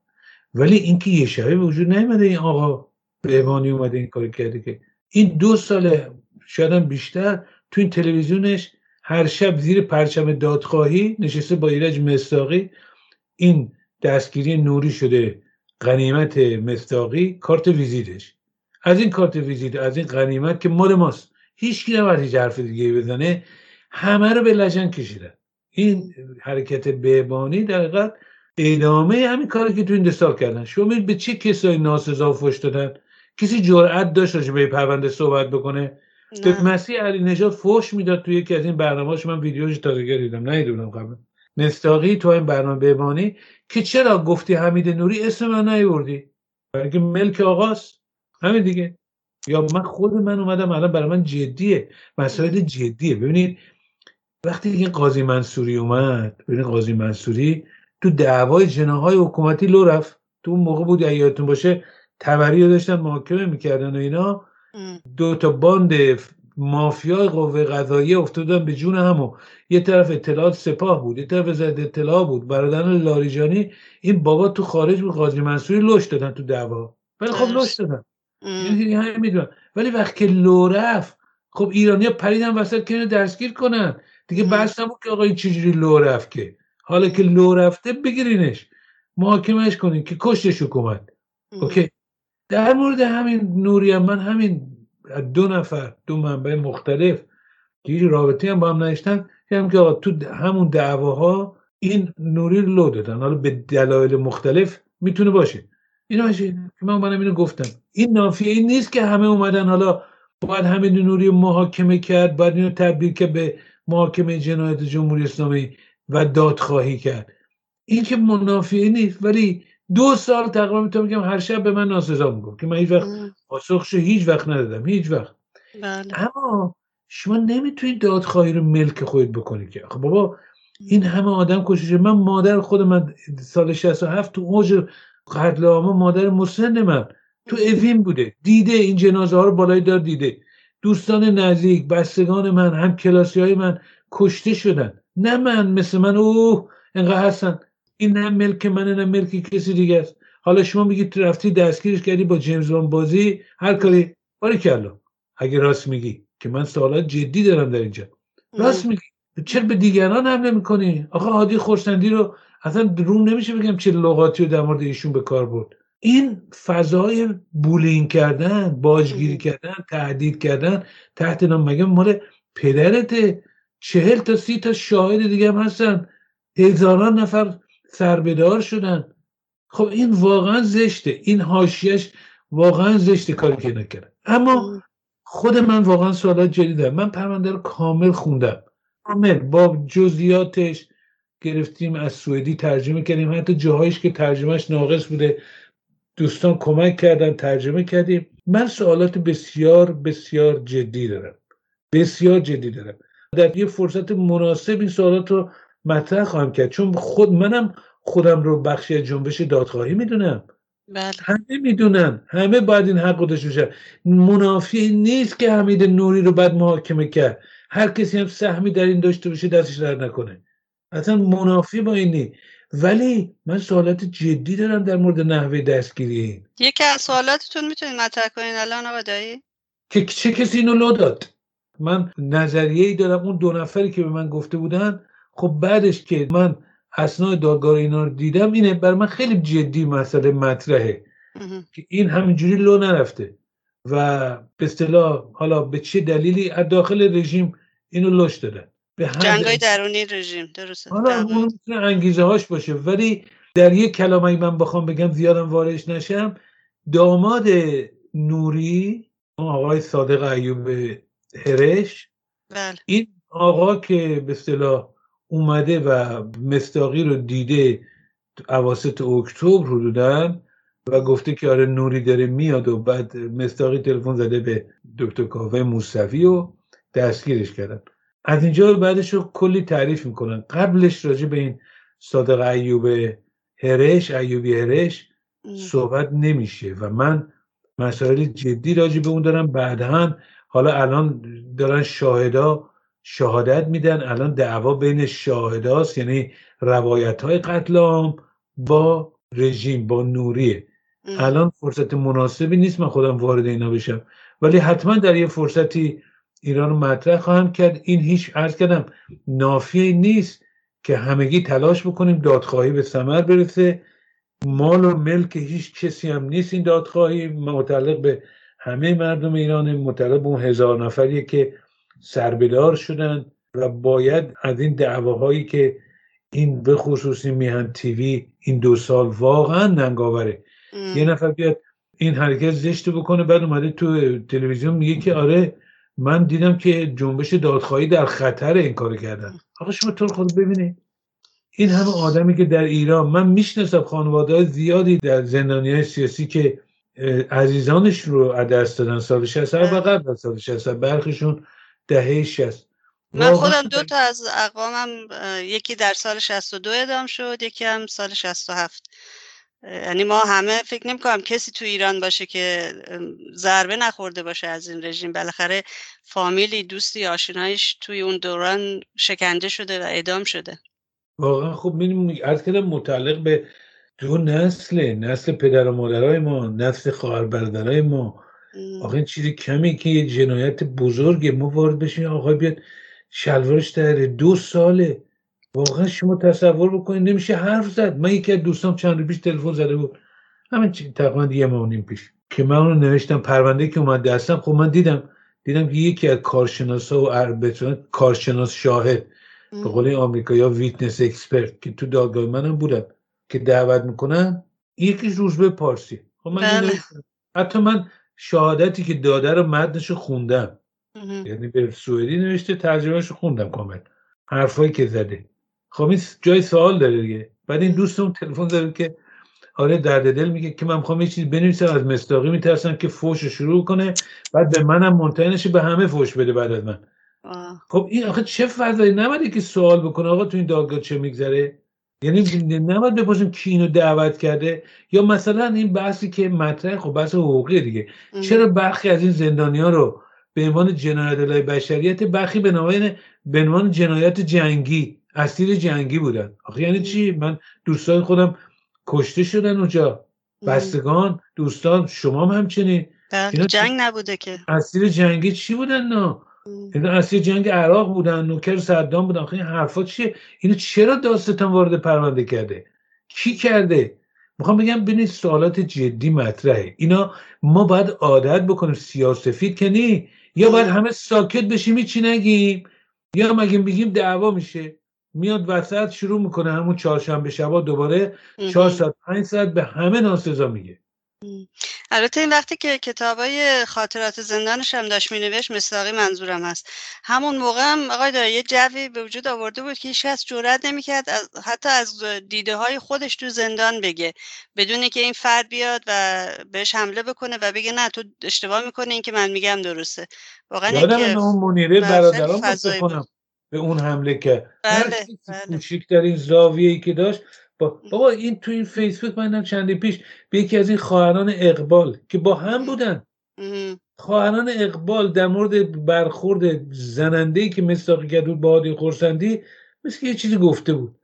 ولی اینکه یه شبه به وجود نیومده این آقا. بهمانی اومده این کار کرده که این دو ساله شاید بیشتر تو این تلویزیونش هر شب زیر پرچم دادخواهی نشسته با ایرج مستاقی. این دستگیری نوری شده غنیمت مستاقی کارت ویزیتش از این کارت ویزیت از این غنیمت که مال ماست. هیچ کی نباید هیچ حرف دیگه بزنه. همه رو به لجن کشیدن. این حرکت بهبانی در حقیقت ادامه همین کاری که تو این سال کردن. شما به چه کسایی ناسزا فش دادن. کسی جرأت داشت راجع به پرونده صحبت بکنه؟ به مسیح علی نژاد فوش می‌داد توی یکی از این برنامه‌اش من ویدیوش تازه دیدم. ندیدم قبل مستاقی تو این برنامه بهبانی که چرا گفتی حمید نوری اسم من نیوردی؟ برای ملک آقاست. همین دیگه. یا من خود من اومدم الان برای من جدیه. مسائل جدیه. ببینید وقتی این قاضی منصوری اومد ببینید قاضی منصوری تو دعوای جناهای حکومتی لو رفت. تو اون موقع بود یادتون باشه تبری رو داشتن محاکمه می‌کردن و اینا. دو تا باند مافیای قوه قضاییه افتادن به جون همو. یه طرف اطلاعات سپاه بود یه طرف زد اطلاع بود. برادران لاریجانی این بابا تو خارج بود قاضی منصوری لش دادن تو دعوا. ولی خب لش. دادن. می‌دونن. ولی وقتی لو رفت خب ایرانی پریدن وسط که دستگیر کنن. دیگه بحث نبود که آقا این چجوری لو رفت که. حالا که لو رفته بگیرینش. محاکمش کنین که کشتش حکومت. اوکی؟ در مورد همین نوری من همین دو نفر دو منبع مختلف که هیچ رابطه هم با هم نداشتن هم که تو همون دعواها این نوری لو دادن. حالا به دلایل مختلف می‌تونه باشه. اینا باشه من منم اینو گفتم. این نافیه این نیست که همه اومدن حالا باید همین نوری محاکمه کرد باید اینو تبدیل که به محاکمه جنایت جمهوری اسلامی و دادخواهی کرد. این که منافیه نیست ولی دو سال تقریبا می‌تونم بگم هر شب به من ناسزا میگم که من هیچ وقت پاسخش هیچ وقت ندادم هیچ وقت. بله. اما شما نمی‌تونید دادخواهی رو ملک خودت بکنید که. خب بابا این همه آدم کشیشه من مادر خود من سال 67 تو اوج قتل مادر مسن من تو اوین بوده. دیده این جنازه ها رو بالای دار دیده. دوستان نزدیک بستگان من هم کلاسی های من کشته شدن. نه من مثل من اوه انقدر هستن. این نه ملک منه نه ملک کسی دیگه است. حالا شما میگی رفتی دستگیرش کردی با جیمز وان بازی هر کاری. باری کلا اگه راست میگی که من سوالات جدی دارم در اینجا. راست میگی. چرا به دیگران حمله می‌کنی؟ آقا هادی خورسندی رو اصلا روم نمیشه بگم چه لغاتی رو در مورد ایشون به کار برد. این فضای بولینگ کردن باجگیری کردن تهدید کردن تحت نام مگه مال پدرت چهل تا سی تا شاهد دیگه هم هستن. هزاران نفر سربدار شدن. خب این واقعا زشته. این حاشیش واقعا زشته کاری که نکرد. اما خود من واقعا سوالات جدیدم. من پرونده رو کامل خوندم. کامل. با جزئیاتش گرفتیم از سوئدی ترجمه کردیم. حتی جاهایش که ترجمهش ناقص بوده دوستان کمک کردن ترجمه کردیم. من سوالات بسیار بسیار جدی دارم. بسیار جدی دارم. در یه فرصت مناسب این سوالات رو مطرح خواهم کرد. چون خود منم خودم رو بخشی از جنبش دادخواهی می‌دونم. بله. همه می‌دونن. همه باید این حق خودش بشه منافی نیست که حمید نوری رو بعد محاکمه کرد. هر کسی هم سهمی در این داشته باشه دستش در نکنه. اصلا منافی با این ولی من سوالات جدی دارم در مورد نحوه دستگیری یکی از سوالاتتون می‌تونید مطرح کنین. الان آقا که چه کسی اینو لو داد؟ من نظریه ای دارم. اون دو نفری که به من گفته بودن خب بعدش که من اسناد دادگاه اینا رو دیدم اینه بر من خیلی جدی مسئله مطرحه. که این همینجوری لو نرفته. و به اصطلاح حالا به چه دلیلی؟ از داخل رژیم اینو لش دادن. به جنگای درونی رژیم درسته. حالا اون انگیزه هاش باشه. ولی در یک کلام من بخوام بگم زیادم وارش نشم. داماد نوری آقای صادق ایوب هرش بله. این آقا که به اصطلاح اومده و مستاقی رو دیده اواسط اکتبر حدودا و گفته که آره نوری داره میاد و بعد مستاقی تلفن زده به دکتر کاوه موسوی و دستگیرش کردن. از اینجا بعدش رو کلی تعریف می‌کنن. قبلش راجع به این صادق ایوب هرش ایوبی هرش صحبت نمیشه و من مسائل جدی راجع به اون دارم. بعدها حالا الان دارن شاهدا شهادت میدن. الان دعوا بین شاهداست یعنی روایت های قتل عام با رژیم با نوریه. الان فرصت مناسبی نیست من خودم وارد اینا بشم. ولی حتما در یه فرصتی ایران رو مطرح خواهم کرد. این هیچ عرض کردم نافیه نیست که همگی تلاش بکنیم دادخواهی به ثمر برسه. مال و ملک هیچ کسی هم نیست این دادخواهی. متعلق به همه مردم ایران متعلق به اون هزار نفریه که سربدار شدن و باید از این دعواهایی که این به خصوصی میهن تیوی این دو سال واقعا ننگاوره. یه نفر بیاد این حرکت زشت بکنه بعد اومده تو تلویزیون میگه که آره من دیدم که جنبش دادخواهی در خطر این کار کردن. آقا شما طور خود ببینید. این همه آدمی که در ایران من می‌شناسم خانواده زیادی در زندانی های سیاسی که عزیزانش رو دست دادن سال 60 و قبل از سال 60 برخیشون دهه 60 من خودم دو تا از اقوامم یکی در سال 62 ادام شد یکی هم سال 67 یعنی ما همه فکر نمی کنم کسی تو ایران باشه که ضربه نخورده باشه از این رژیم. بالاخره فامیلی دوستی آشنایش توی اون دوران شکنجه شده و اعدام شده. واقعا خب می‌دونم عرض کردم متعلق به دو نسل نسل پدر و مادرای ما نسل خواهر برادرای ما. آخه این چیزی کمی که یه جنایت بزرگه ما وارد بشیم آقای بیاد شلوارش در دو ساله. واقعا شما تصور بکنید نمیشه حرف زد. من یکی از دوستام چند رو پیش تلفن زده بود. همین تقریبا یه ماه نیم پیش. که من اونو نوشتم. پرونده که اومد دستم خب من دیدم. دیدم که یکی از کارشناسا و کارشناس شاهد. به قول آمریکایا witness expert که تو دادگاه منم بودن. که دعوت می‌کنن. یکی روزبه پارسی خب من بله. حتی من شهادتی که داده رو متنش خوندم. یعنی به سوئدی نوشته ترجمهش خوندم کامل. حرفایی که زده. خب این جای سوال داره دیگه. بعد این دوستم تلفن زده که آره درد دل میگه که من می‌خوام یه چیزی بنویسم از مستاقی میترسم که فوش شروع کنه. بعد به منم منتهی به همه فوش بده بعد از من. خب این آخه چه فضایی؟ نباید که سوال بکنه آقا تو این دادگاه چه میگذره؟ یعنی نباید بپرسیم کی اینو دعوت کرده یا مثلا این بحثی که مطرح خب بحث حقوقی دیگه. چرا برخی از این زندانی ها رو به عنوان جنایت علیه بشریت برخی به عنوان جنایت جنگی اسیر جنگی بودن. آخه یعنی چی؟ من دوستان خودم کشته شدن اونجا. بستگان دوستان شما هم همچنین. بله، جنگ نبوده که. اسیر جنگی چی بودن؟ نه. اسیر جنگ عراق بودن نوکر صدام بودن. این حرفا چیه؟ اینو چرا داستان وارد پرونده کرده؟ کی کرده؟ می‌خوام بگم ببینید سوالات جدی مطرحه. اینا ما باید عادت بکنیم سیاسفید که نی یا باید همه ساکت بشیم چی نگیم. یا مگه بگیم دعوا میشه؟ میاد وسط شروع می‌کنه همون چهارشنبه شبا دوباره چهار ساعت پنج ساعت به همه ناسزا میگه. البته این وقتی که کتابای خاطرات زندانش هم داشت مینوشت مصداقی منظورم هست. همون موقع هم آقای داره یه جوی به وجود آورده بود که هیچ کس جرئت نمی‌کرد از حتی از دیده های خودش تو زندان بگه. بدون که این فرد بیاد و بهش حمله بکنه و بگه نه تو اشتباه می‌کنه این که من میگم درسته. واقعا یادم اون منیره برادران کنم به اون حمله که بله، هر کوچیک در این زاویه‌ای که داشت بابا این تو این فیسبوک من چندی پیش به یکی از این خواهران اقبال که با هم بودن. خواهران اقبال در مورد برخورد زننده ای که مستاقی کرد با عادی خورسندی مثل یه چیزی گفته بود.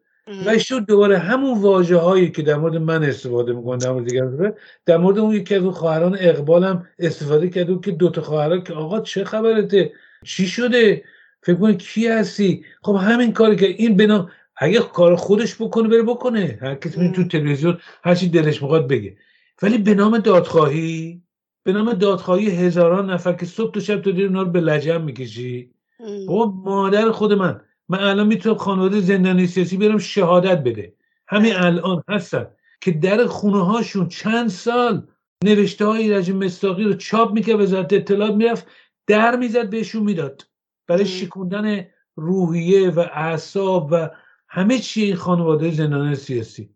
و شد دوباره همون واجه هایی که در مورد من استفاده می‌کنن در مورد دیگر در مورد اون یکی از اون خواهران اقبال هم استفاده کرده که دوتا خواهران که آقا چه خبرته؟ چی شده؟ فکر کن کی هستی؟ خب همین کاری که این بنا اگه کار خودش بکنه بره بکنه. هر کسی تو تلویزیون هر چی دلش می‌خواد بگه. ولی به نام دادخواهی به نام دادخواهی هزاران نفر که صبح تو شب تو دیر اونا رو به لجم می‌کشی. بابا مادر خود من. من الان می‌تونم خانواده زندانی سیاسی برم شهادت بده. همین الان هستن که در خونه هاشون چند سال نوشته های ایرج مستاقی رو چاپ می‌کرد وزارت اطلاعات می‌رفت در می‌زد بهشون می‌داد. برای شکوندن روحیه و اعصاب و همه چی این خانواده زندان سیاسی.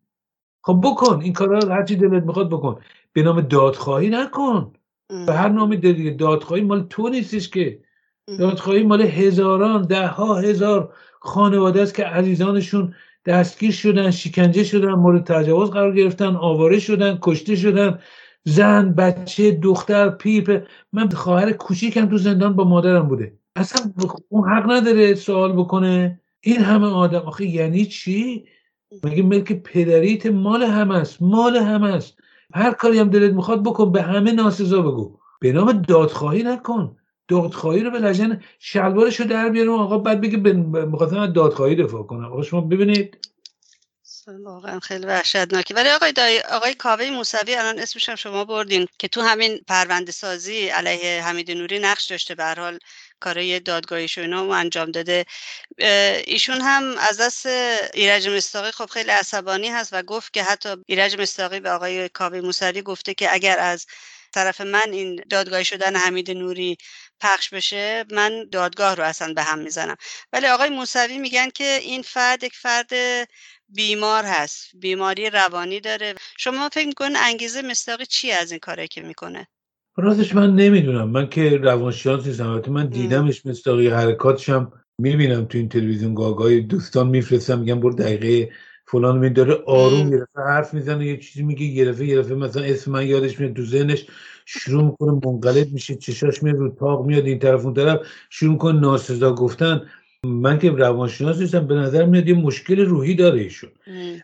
خب بکن این کارا رو هرچی دلت می‌خواد بکن. به نام دادخواهی نکن. به هر نام دیگه دادخواهی مال تو نیستش که. دادخواهی مال هزاران ده ها هزار خانواده است که عزیزانشون دستگیر شدن شکنجه شدن مورد تجاوز قرار گرفتن آواره شدن کشته شدن. زن بچه دختر پیپ. من خواهر کوچیکم تو زندان با مادرم بوده. اصلا اون حق نداره سوال بکنه. این همه آدم آخه یعنی چی؟ مگه ملک پدریت مال همه است مال همه است. هر کاری هم دلت می‌خواد بکن به همه ناسزا بگو. به نام دادخواهی نکن. دادخواهی رو به لجن شلوارش رو در بیارم آقا بعد بگه می‌خواستم دادخواهی دفاع کنم. آقا شما ببینید. واقعا خیلی وحشتناکه ولی آقای دای... آقای کاوه موسوی الان اسمش هم شما بردین که تو همین پرونده سازی علیه حمید نوری نقش داشته. به حال کارای دادگاهیش و انجام داده. ایشون هم از دست ایرج مستاقی خب خیلی عصبانی هست و گفت که حتی ایرج مستاقی به آقای کاوه موسوی گفته که اگر از طرف من این دادگاهی شدن حمید نوری پخش بشه من دادگاه رو اصلا به هم می‌زنم. ولی آقای موسوی میگن که این فرد یک فرد بیمار هست بیماری روانی داره. شما فکر می‌کنین انگیزه مستاقی چی از این کاری که می‌کنه؟ راستش من نمی‌دونم. من که روانشناس نیستم. من دیدمش مستاقی حرکاتش هم می‌بینم تو این تلویزیون. گاگای دوستان میفرستم میگم برو دقیقه فلان می داره آروم گرفته حرف می‌زنه یه چیزی میگه گرفته گرفته مثلا اسم من یادش میاد تو ذهنش شروع می‌کنه منقلب میشه چشاش میاد رو تاق میاد این طرف اون طرف شروع می‌کنه ناسزا گفتن. من که روانشناس نیستم به نظر میاد یه مشکل روحی داره ایشون.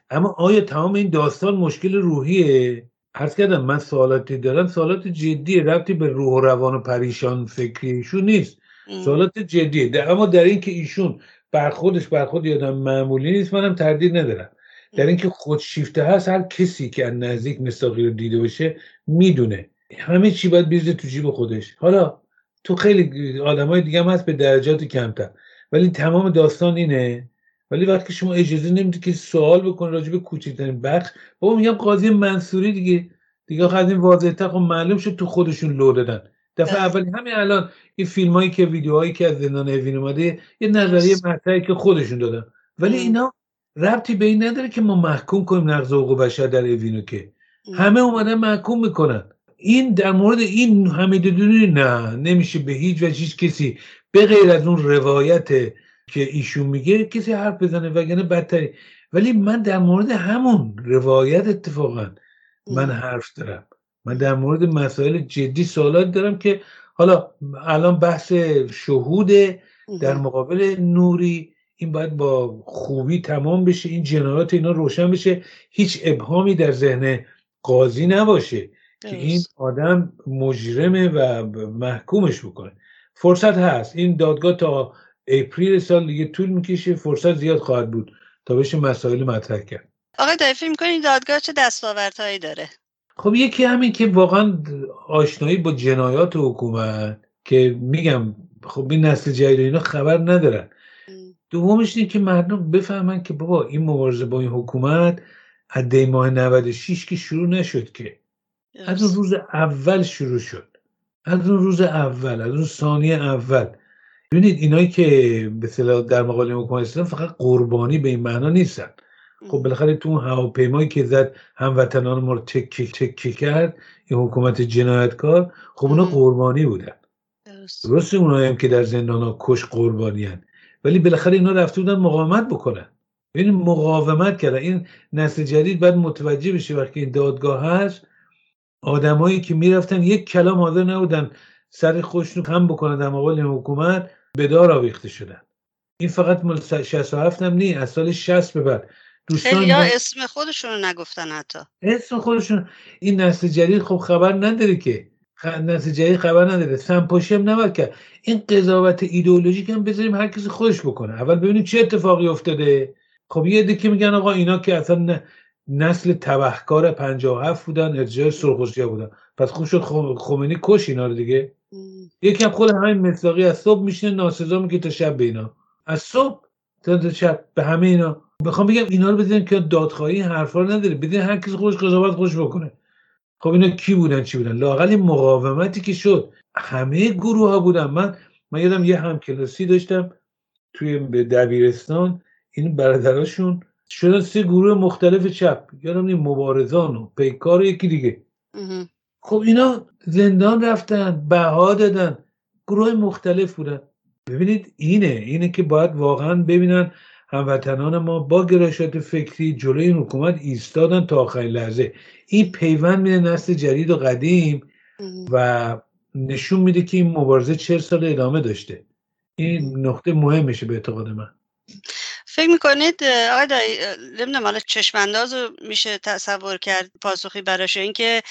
اما آیا تمام این داستان مشکل روحیه؟ عرض کردم من سوالاتی دارم. سوالات جدیه ربطی به روح و روان و پریشان فکری ایشون نیست سوالات جدیه اما در این که ایشون برخودش برخود یادم معمولی نیست منم تردید ندارم. در اینکه خودشیفته هست هر کسی که از نزدیک مستاقی رو دیده باشه می‌دونه. همه چی باید بیزه تو جیب خودش. حالا تو خیلی آدمای دیگه هم هست به درجات کمتر. ولی تمام داستان اینه ولی وقتی شما اجازه نمی‌دید که سوال بکن راجع به کوچکترین بخش بابا میگم قاضی منصوری دیگه. دیگه از این واضح خب معلوم شد تو خودشون لو دادن. دفعه اولی همین الان این فیلم هایی که ویدیوهایی که از زندان اوین اومده یه نظریه مطرحی که خودشون دادن. ولی اینا ربطی به این نداره که ما محکوم کنیم نقض حقوق بشر در اوینو که. همه اومدن محکوم می‌کنن. این در مورد این حمید دونی نه نمیشه به هیچ وجه هیچ کسی به غیر از اون روایت که ایشون میگه کسی حرف بزنه وگرنه بدتری. ولی من در مورد همون روایت اتفاقا من حرف دارم. من در مورد مسائل جدی سوالات دارم که حالا الان بحث شهود در مقابل نوری این باید با خوبی تمام بشه این جنایات اینا روشن بشه. هیچ ابهامی در ذهن قاضی نباشه که این آدم مجرمه و محکومش بکنه. فرصت هست. این دادگاه تا اپریل سال دیگه طول می‌کشه فرصت زیاد خواهد بود. تا بشه مسائل مطرح کرد. آقای دایی فکر می‌کنید دادگاه چه دستاوردهایی داره؟ خب یکی همین که واقعا آشنایی با جنایات حکومت که میگم خب این نسل جدید اینا خبر ندارن. دومش اینه که مردم بفهمن که بابا این مبارزه با این حکومت از دی ماه 96 که شروع نشد که. از اون روز اول شروع شد. از اون روز اول از اون ثانیه اول. ببینید اینایی که به در مقابل حکومت اسلام فقط قربانی به این معنا نیستن. خب بالاخره تو اون هواپیمایی که زد هموطنان ما رو تکه تکه کرد این حکومت جنایتکار خب اونا قربانی بودن. درست. اونایی هم که در زندان ها کش قربانی هن. ولی بالاخره اینا رفته بودن مقاومت بکنن. این مقاومت کردن. این نسل جدید باید متوجه بشه وقتی این دادگاه هست آدمایی که می‌رفتن یک کلام حاضر نبودن سر خودشون هم بکنن در مقابل حکومت به دار آویخته شدن. این فقط مال 67 هم نی از سال 60 به بعد. دوستان یا اسم خودشون رو نگفتن حتی. اسم خودشون این نسل جدید خب خبر نداره که. نتیجه خبر نداره. سمپاشی هم نباید کرد. این قضاوت ایدئولوژیک هم بذاریم هر کسی خودش بکنه. اول ببینیم چه اتفاقی افتاده. خب یه عده که میگن آقا اینا که اصلا نسل تبهکار 57 بودن ارجاع سرخوشیا بودن. پس خوب شد خمینی کش اینا رو دیگه. یکی هم خود همین مصداقی از صبح میشینه ناسزا میگه تا شب به اینا. از صبح تا شب به همه اینا. بخوام بگم اینا رو بدین که دادخواهی حرفا رو نداره. بدین هر کسی خودش قضاوت خوش بکنه. خب اینا کی بودن چی بودن؟ لاقل مقاومتی که شد. همه گروه ها بودن. من من یادم یه همکلاسی داشتم توی دبیرستان. این برادراشون شدن سه گروه مختلف چپ. یادم این مبارزان و پیکار یکی دیگه. خب اینا زندان رفتن بها دادن گروه مختلف بودن. ببینید اینه اینه که باید واقعا ببینن هموطنان ما با گرایشات فکری جلوی این حکومت ایستادن تا آخرین لحظه. این پیوند میده نسل جدید و قدیم و نشون میده که این مبارزه چهل سال ادامه داشته. این نقطه مهمشه به اعتقاد من. فکر می‌کنید آقای دایی نمی‌دونم حالا چشمانداز رو میشه تصور کرد پاسخی براش اینکه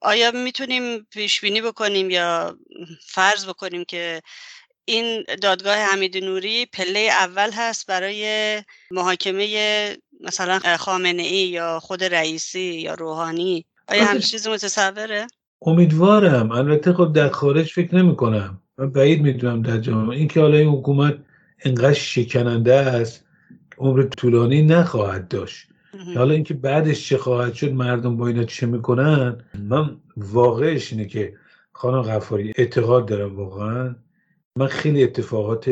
آیا می‌تونیم پیش بینی بکنیم یا فرض بکنیم که این دادگاه حمید نوری پله اول هست برای محاکمه مثلا خامنه ای یا خود رئیسی یا روحانی؟ آیا همچین چیزی متصوره؟ امیدوارم. البته خب در خارج فکر نمی کنم من بعید می‌دونم در جامعه. این که حالا این حکومت انقدر شکننده است. عمر طولانی نخواهد داشت. حالا اینکه بعدش چه خواهد شد مردم با اینا چه می‌کنن؟ من واقعش اینه که خانم غفاری اعتقاد دارم واقعا. من خیلی اتفاقات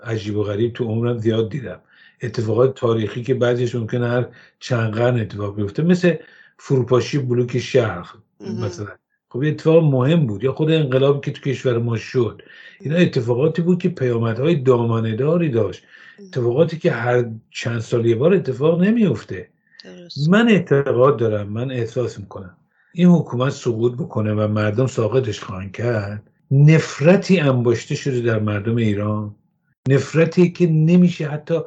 عجیب و غریب تو عمرم زیاد دیدم. اتفاقات تاریخی که بعضیش ممکنه هر چند قرن اتفاق بیفته. مثل فروپاشی بلوک شرق مثلا. خب اتفاق مهم بود. یا خود انقلابی که تو کشور ما شد. اینا اتفاقاتی بود که پیامدهای دامنهداری داشت. اتفاقاتی که هر چند سال یه بار اتفاق نمیفته من اعتقاد دارم من احساس می‌کنم. این حکومت سقوط بکنه و مردم ساقطش خواهند کرد نفرتی انباشته شده در مردم ایران نفرتی که نمیشه حتی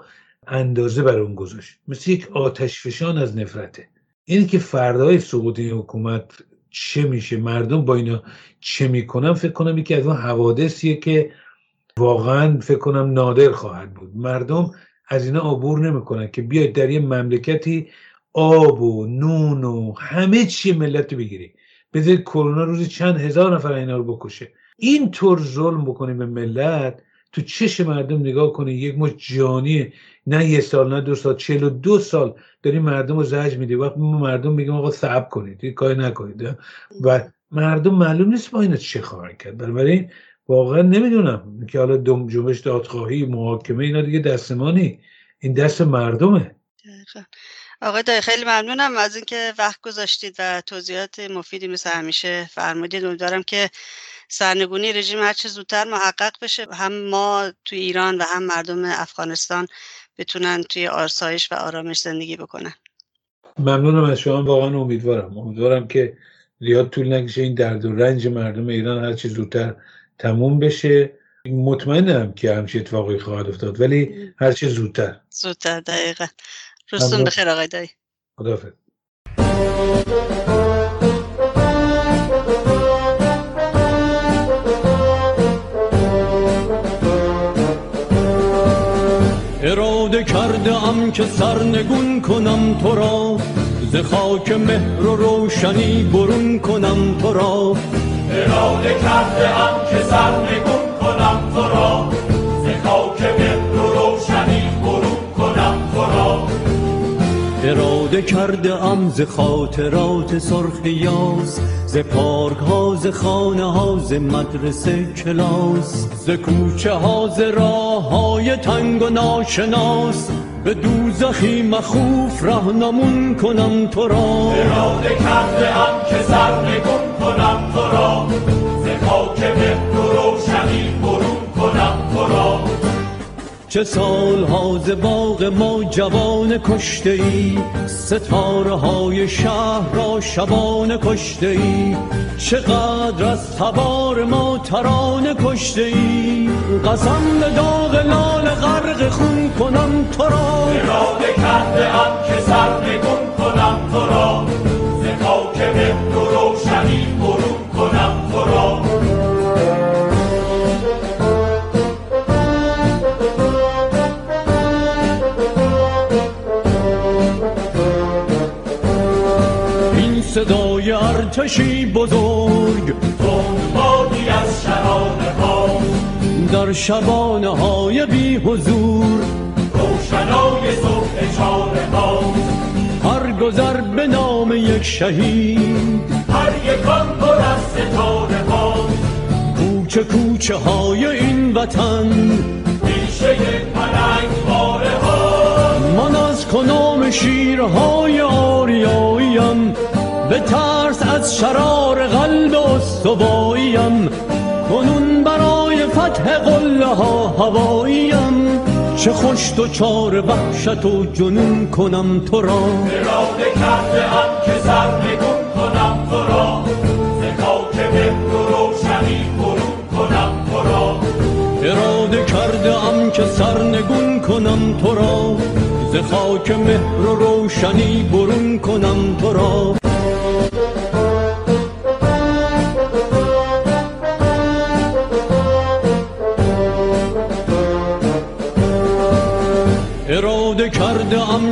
اندازه بر اون گذاشت. مثل یک آتش فشان از نفرته. اینی که فردای سقوط این حکومت چه میشه مردم با اینا چه می‌کنن فکر کنم یکی از اون حوادثیه که واقعا فکر کنم نادر خواهد بود. مردم از اینا عبور نمی‌کنن که بیاید در یه مملکتی آب و نون و همه چی ملت رو بگیری. بذارید کرونا روزی چند هزار نفر اینا رو بکشه. این طور ظلم بکنیم به ملت تو چش مردم نگاه کنی یک ما جانی نه یه سال نه دو سال چهل و دو سال داری مردم رو زج میدی. وقت مردم میگیم آقا صبر کنید کاری نکنید. و مردم معلوم نیست با اینا چه خواهند کرد. بنابراین واقعا نمی‌دونم. که حالا جنبش دادخواهی محاکمه اینا دیگه دست ما نی این دست مردمه. آقای دایی خیلی ممنونم از اینکه وقت گذاشتید و توضیحات مفیدی مثل همیشه فرمودید. امیدوارم که سرنگونی رژیم هر چه زودتر محقق بشه. هم ما توی ایران و هم مردم افغانستان بتونن توی آرسایش و آرامش زندگی بکنن. ممنونم از شما. واقعا امیدوارم. امیدوارم که زیاد طول نکشه. این درد و رنج مردم ایران هر چه زودتر تموم بشه. مطمئنم که همچه اتفاقی خواهد افتاد ولی هر چه زودتر. زودتر دقیقا. روزتون بخیر آقای دایی. خدافظ اراده کرده ام که سرنگون کنم تو را. ز خاک مهر و روشنی برون کنم تو را. اراده کرده ام که سرنگون کنم تو را ز خاک مهر و روشنی برون کنم تو را اراده کرده ام ز خاطرات سرخ یاس ز پارک ها ز خانه ها ز مدرسه کلاس ز کوچه ها ز راه های تنگ و ناشناس. به دوزخی مخوف رهنمون کنم تو را. اراده کرده ام که سرنگون کنم تو را. ز خاک مهر و روشنی برون کنم تو را. چه سالها ز باغ ما جوان کشته ای ستاره های شهر را شبانه کشته ای چقدر از تبار ما ترانه کشته ای قسم به داغ لال غرق خون کنم تو را. اراده کرده ام که روشنی برون کنم تو را. ارتشی بزرگ. تندبادی از شراب ها در شبانه های بی حضور. روشنای صبح چار باز هر گذر به نام یک شهید. هر یکان پر از ستاره باز کوچه کوچه های این وطن. پیشه پلنگ باره ها من از کنام شیرهای آریاییم. به ترس از شرار قلب استواییم کنون برای فتح قله ها هواییم. چه خوش تو چار وحشت و جنون کنم تو را. اراده کرده ام که سرنگون کنم تو را. ز خاک مهر و روشنی برون کنم تو را. اراده کرده ام که سرنگون کنم تو را. ز خاک مهر و روشنی برون کنم تو را.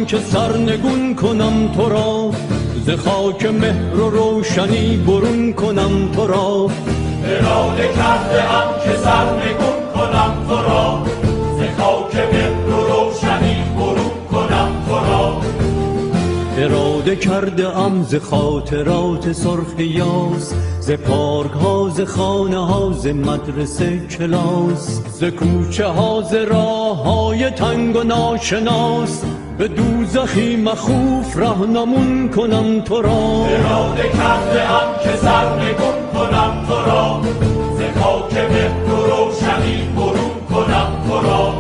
که سرنگون کنم تو را. ز خاک مهر و روشنی برون کنم تو را. اراده کرده ام که سرنگون کنم تو را. ز خاک مهر و روشنی برون کنم تو را. اراده کرده ام ز خاطرات سرخ یاس. ز پارک ها ز خانه ها ز مدرسه کلاس. ز کوچه ها ز راه های تنگ و ناشناس. به دوزخی مخوف رهنمون کنم تو را. اراده کرده ام که سرنگون کنم تو را. ز خاک مهر و روشنی برون کنم تو را.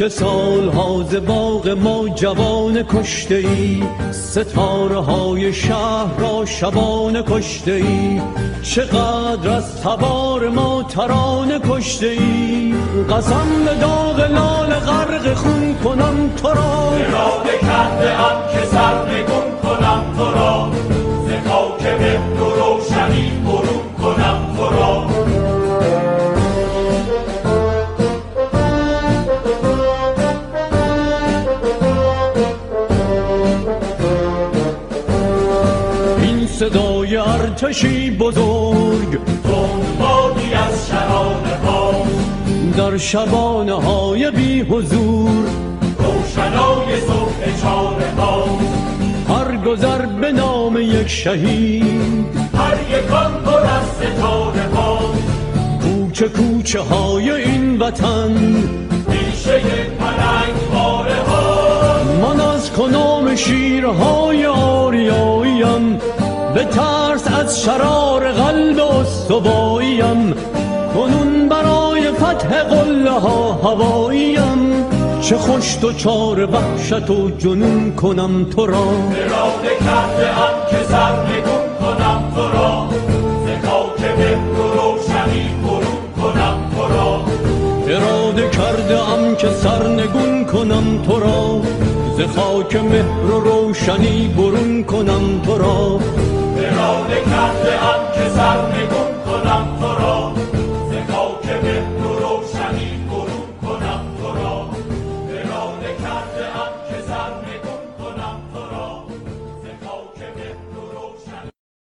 چه سالها ز باغ ما جوان کشته ای ستاره های شهر را شبانه کشته ای چقدر از تبار ما ترانه کشته ای قسم به داغ لال غرق خون کنم تو را. اراده کرده ام که سرنگون کنم تو را. شبانه های بی حضور. روشنای صبح چار باز هر گذر به نام یک شهید. هر یکان پر از ستاره باز کوچه کوچه های این وطن. پیشه پلنگ باره ها. من از کنام شیرهای آریاییم. به ترس از شرار قلب استواییم. کنون برای فتح قله ها هواییم. چه خوش تو چار وحشت و جنون کنم تو را. اراده کرده ام که سرنگون کنم تو را. ز خاک مهر و روشنی برون کنم تو را. اراده کرده ام که سرنگون کنم تو را. ز خاک مهر و روشنی برون کنم تو را. اراده کرده